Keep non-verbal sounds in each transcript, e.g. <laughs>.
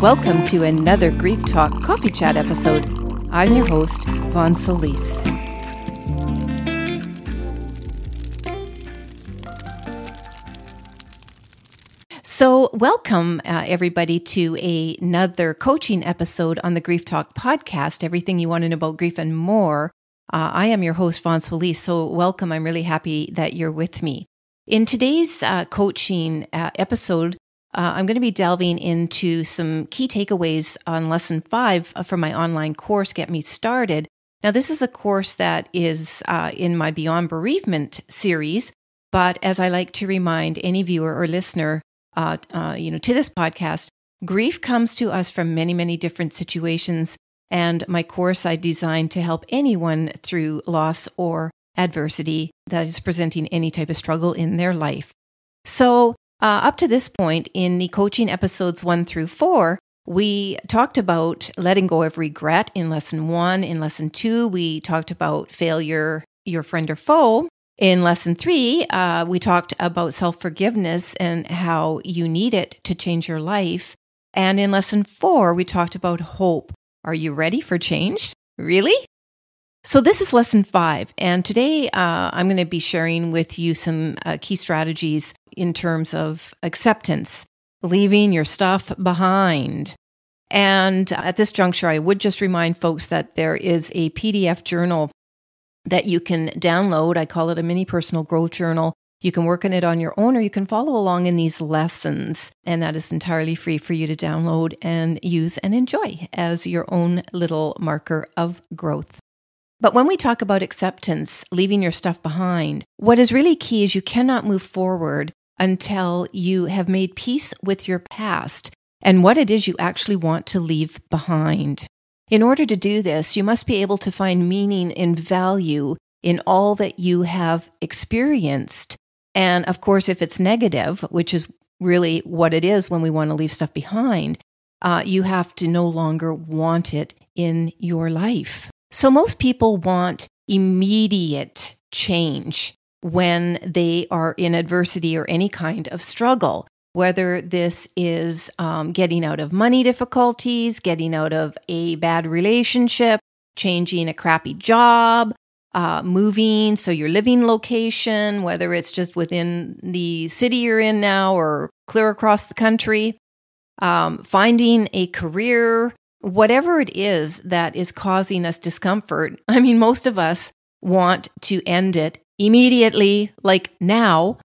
Welcome to another Grief Talk Coffee Chat episode. I'm your host, Vonne Solis. So, welcome uh, everybody to a, another coaching episode on the Grief Talk podcast. Everything you want to know about grief and more. Uh, I am your host, Vonne Solis. So, welcome. I'm really happy that you're with me. In today's uh, coaching uh, episode, uh, I'm going to be delving into some key takeaways on lesson five uh, from my online course, Get Me Started. Now, this is a course that is uh, in my Beyond Bereavement series, but as I like to remind any viewer or listener, uh, uh, you know, to this podcast, grief comes to us from many, many different situations. And my course I designed to help anyone through loss or adversity that is presenting any type of struggle in their life. So, uh, up to this point in the coaching episodes one through four, we talked about letting go of regret in lesson one. In lesson two, we talked about failure, your friend or foe. In lesson three, uh, we talked about self forgiveness and how you need it to change your life. And in lesson four, we talked about hope. Are you ready for change? Really? So, this is lesson five. And today uh, I'm going to be sharing with you some uh, key strategies in terms of acceptance, leaving your stuff behind. And at this juncture, I would just remind folks that there is a PDF journal that you can download. I call it a mini personal growth journal. You can work on it on your own or you can follow along in these lessons. And that is entirely free for you to download and use and enjoy as your own little marker of growth. But when we talk about acceptance, leaving your stuff behind, what is really key is you cannot move forward until you have made peace with your past and what it is you actually want to leave behind. In order to do this, you must be able to find meaning and value in all that you have experienced. And of course, if it's negative, which is really what it is when we want to leave stuff behind, uh, you have to no longer want it in your life. So, most people want immediate change when they are in adversity or any kind of struggle, whether this is um, getting out of money difficulties, getting out of a bad relationship, changing a crappy job, uh, moving, so your living location, whether it's just within the city you're in now or clear across the country, um, finding a career, whatever it is that is causing us discomfort. <laughs> I mean, most of us want to end it immediately, like now.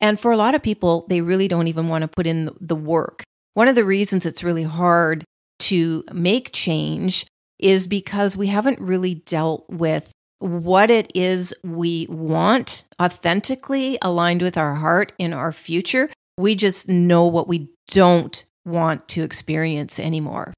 And for a lot of people, they really don't even want to put in the work. One of the reasons it's really hard to make change is because we haven't really dealt with what it is we want authentically aligned with our heart in our future. We just know what we don't want to experience anymore.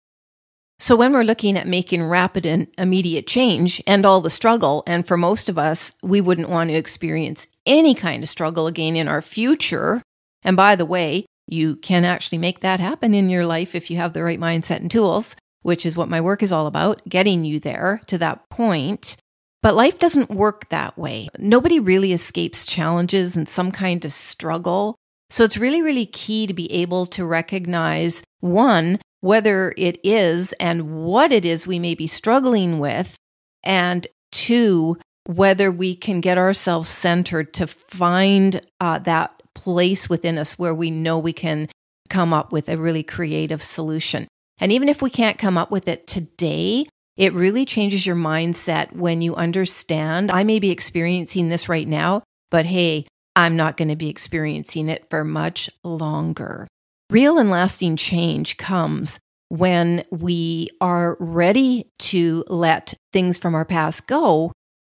So, when we're looking at making rapid and immediate change and all the struggle, and for most of us, we wouldn't want to experience any kind of struggle again in our future. And by the way, you can actually make that happen in your life if you have the right mindset and tools, which is what my work is all about, getting you there to that point. But life doesn't work that way. Nobody really escapes challenges and some kind of struggle. So it's really, really key to be able to recognize one, whether it is and what it is we may be struggling with, and two, whether we can get ourselves centered to find uh, that place within us where we know we can come up with a really creative solution. And even if we can't come up with it today, it really changes your mindset when you understand I may be experiencing this right now, but hey, I'm not going to be experiencing it for much longer. Real and lasting change comes when we are ready to let things from our past go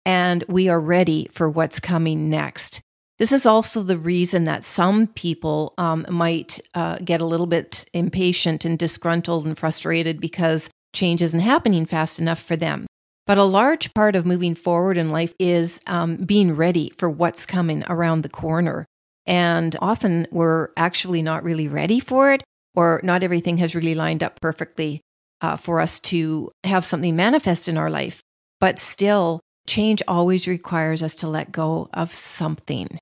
and we are ready for what's coming next. This is also the reason that some people um, might uh, get a little bit impatient and disgruntled and frustrated because change isn't happening fast enough for them. But a large part of moving forward in life is um, being ready for what's coming around the corner. And often we're actually not really ready for it, or not everything has really lined up perfectly uh, for us to have something manifest in our life. But still, change always requires us to let go of something.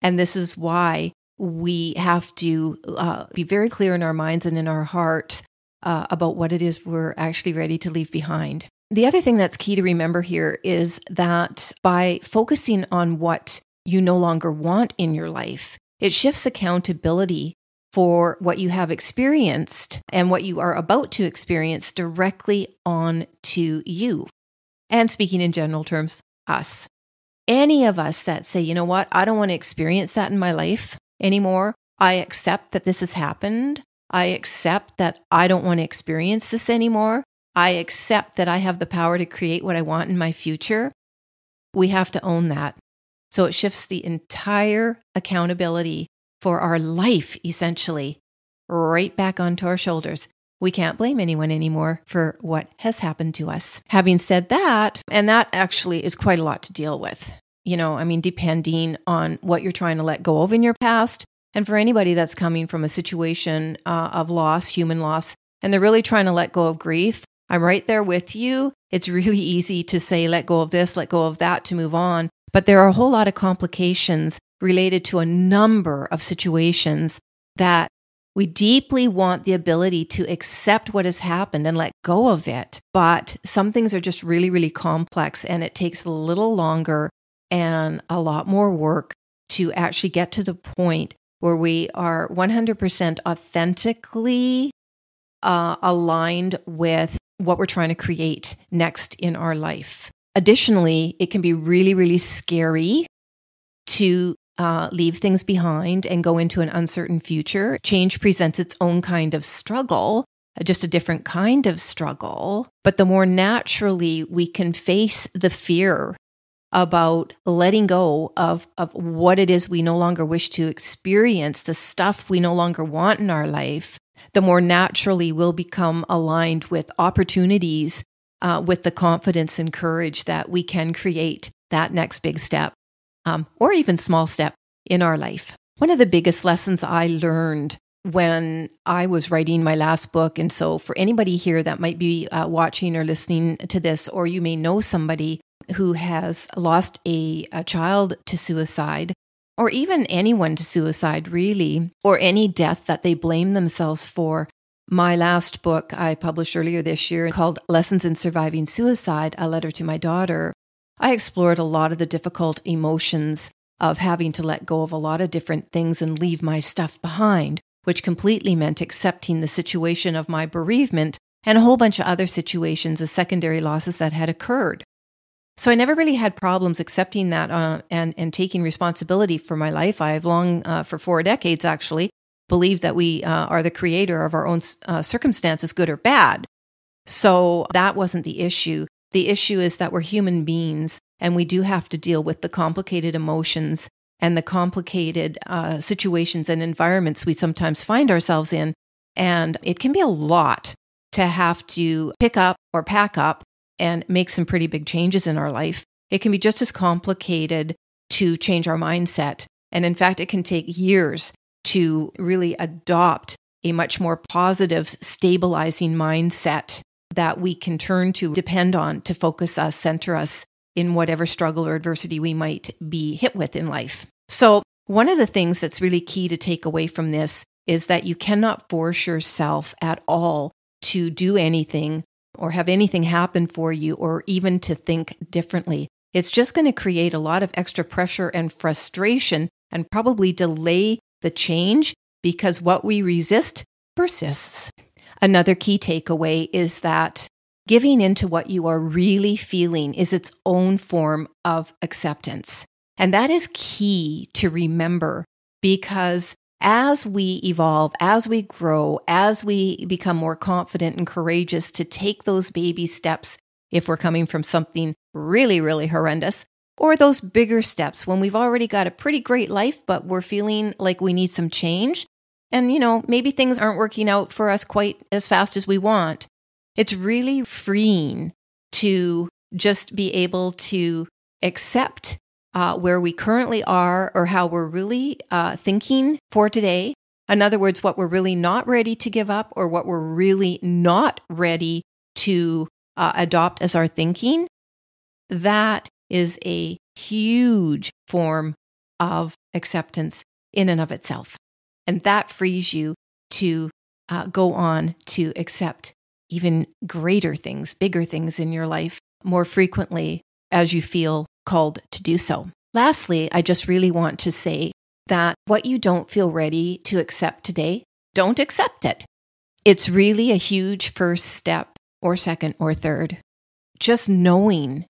And this is why we have to uh, be very clear in our minds and in our heart uh, about what it is we're actually ready to leave behind. The other thing that's key to remember here is that by focusing on what you no longer want in your life, it shifts accountability for what you have experienced and what you are about to experience directly on to you. And speaking in general terms, us. Any of us that say, you know what, I don't want to experience that in my life anymore. I accept that this has happened. I accept that I don't want to experience this anymore. I accept that I have the power to create what I want in my future. We have to own that. So it shifts the entire accountability for our life, essentially, right back onto our shoulders. We can't blame anyone anymore for what has happened to us. Having said that, and that actually is quite a lot to deal with, you know, I mean, depending on what you're trying to let go of in your past. And for anybody that's coming from a situation uh, of loss, human loss, and they're really trying to let go of grief, I'm right there with you. It's really <laughs> easy to say, let go of this, let go of that to move on. But there are a whole lot of complications related to a number of situations that we deeply want the ability to accept what has happened and let go of it. But some things are just really, really complex and it takes a little longer and a lot more work to actually get to the point where we are 100% authentically uh, aligned with what we're trying to create next in our life. Additionally, it can be really, really scary to uh, leave things behind and go into an uncertain future. Change presents its own kind of struggle, just a different kind of struggle. But the more naturally we can face the fear about letting go of, of what it is we no longer wish to experience, the stuff we no longer want in our life, the more naturally we'll become aligned with opportunities, uh, with the confidence and courage that we can create that next big step um, or even small step in our life. One of the biggest lessons I learned when I was writing my last book, and so for anybody here that might be uh, watching or listening to this, or you may know somebody who has lost a, a child to suicide, or even anyone to suicide, really, or any death that they blame themselves for. My last book I published earlier this year called Lessons in Surviving Suicide A Letter to My Daughter. I explored a lot of the difficult emotions of having to let go of a lot of different things and leave my stuff behind, which completely meant accepting the situation of my bereavement and a whole bunch of other situations as secondary losses that had occurred. So I never really had problems accepting that uh, and and taking responsibility for my life. I've long, uh, for four decades actually, believed that we uh, are the creator of our own uh, circumstances, good or bad. So that wasn't the issue. The issue is that we're human beings and we do have to deal with the complicated emotions and the complicated uh, situations and environments we sometimes find ourselves in. And it can be a lot to have to pick up or pack up and make some pretty big changes in our life. It can be just as complicated to change our mindset. And in fact, it can take years to really adopt a much more positive, stabilizing mindset that we can turn to, depend on to focus us, center us in whatever struggle or adversity we might be hit with in life. So, one of the things that's really key to take away from this is that you cannot force yourself at all to do anything or have anything happen for you or even to think differently. It's just going to create a lot of extra pressure and frustration and probably delay the change because what we resist persists. Another key takeaway is that giving into what you are really feeling is its own form of acceptance. And that is key to remember because as we evolve, as we grow, as we become more confident and courageous to take those baby steps, if we're coming from something really, really horrendous, or those bigger steps when we've already got a pretty great life, but we're feeling like we need some change. And, you know, maybe things aren't working out for us quite as fast as we want. It's really freeing to just be able to accept uh, where we currently are or how we're really uh, thinking for today. In other words, what we're really not ready to give up or what we're really not ready to uh, adopt as our thinking. That is a huge form of acceptance in and of itself. And that frees you to uh, go on to accept even greater things, bigger things in your life more frequently as you feel called to do so. Lastly, I just really want to say that what you don't feel ready to accept today, don't accept it. It's really a huge first step, or second, or third. Just knowing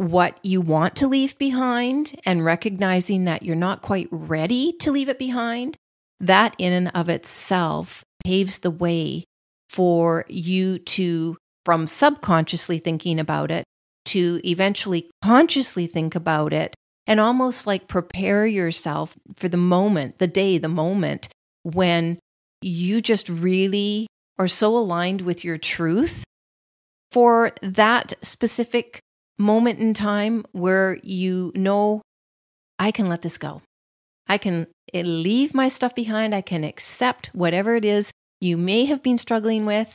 what you want to leave behind and recognizing that you're not quite ready to leave it behind, that in and of itself paves the way for you to, from subconsciously thinking about it, to eventually consciously think about it and almost like prepare yourself for the moment, the day, the moment when you just really are so aligned with your truth for that specific moment in time where you know, I can let this go. I can eh, leave my stuff behind. I can accept whatever it is you may have been struggling with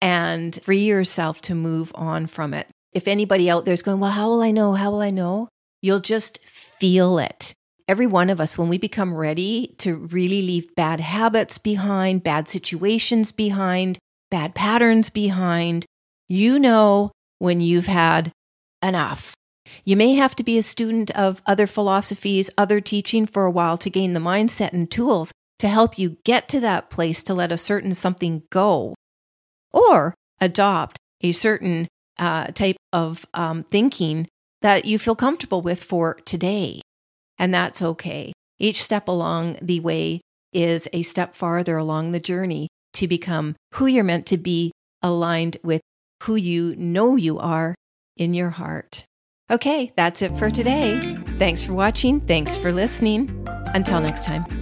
and free yourself to move on from it. If anybody out there is going, Well, how will I know? How will I know? You'll just feel it. Every one of us, when we become ready to really leave bad habits behind, bad situations behind, bad patterns behind, you know when you've had enough. You may have to be a student of other philosophies, other teaching for a while to gain the mindset and tools to help you get to that place to let a certain something go or adopt a certain uh, type of um, thinking that you feel comfortable with for today. And that's okay. Each step along the way is a step farther along the journey to become who you're meant to be, aligned with who you know you are in your heart. Okay, that's it for today. Thanks for watching. Thanks for listening. Until next time.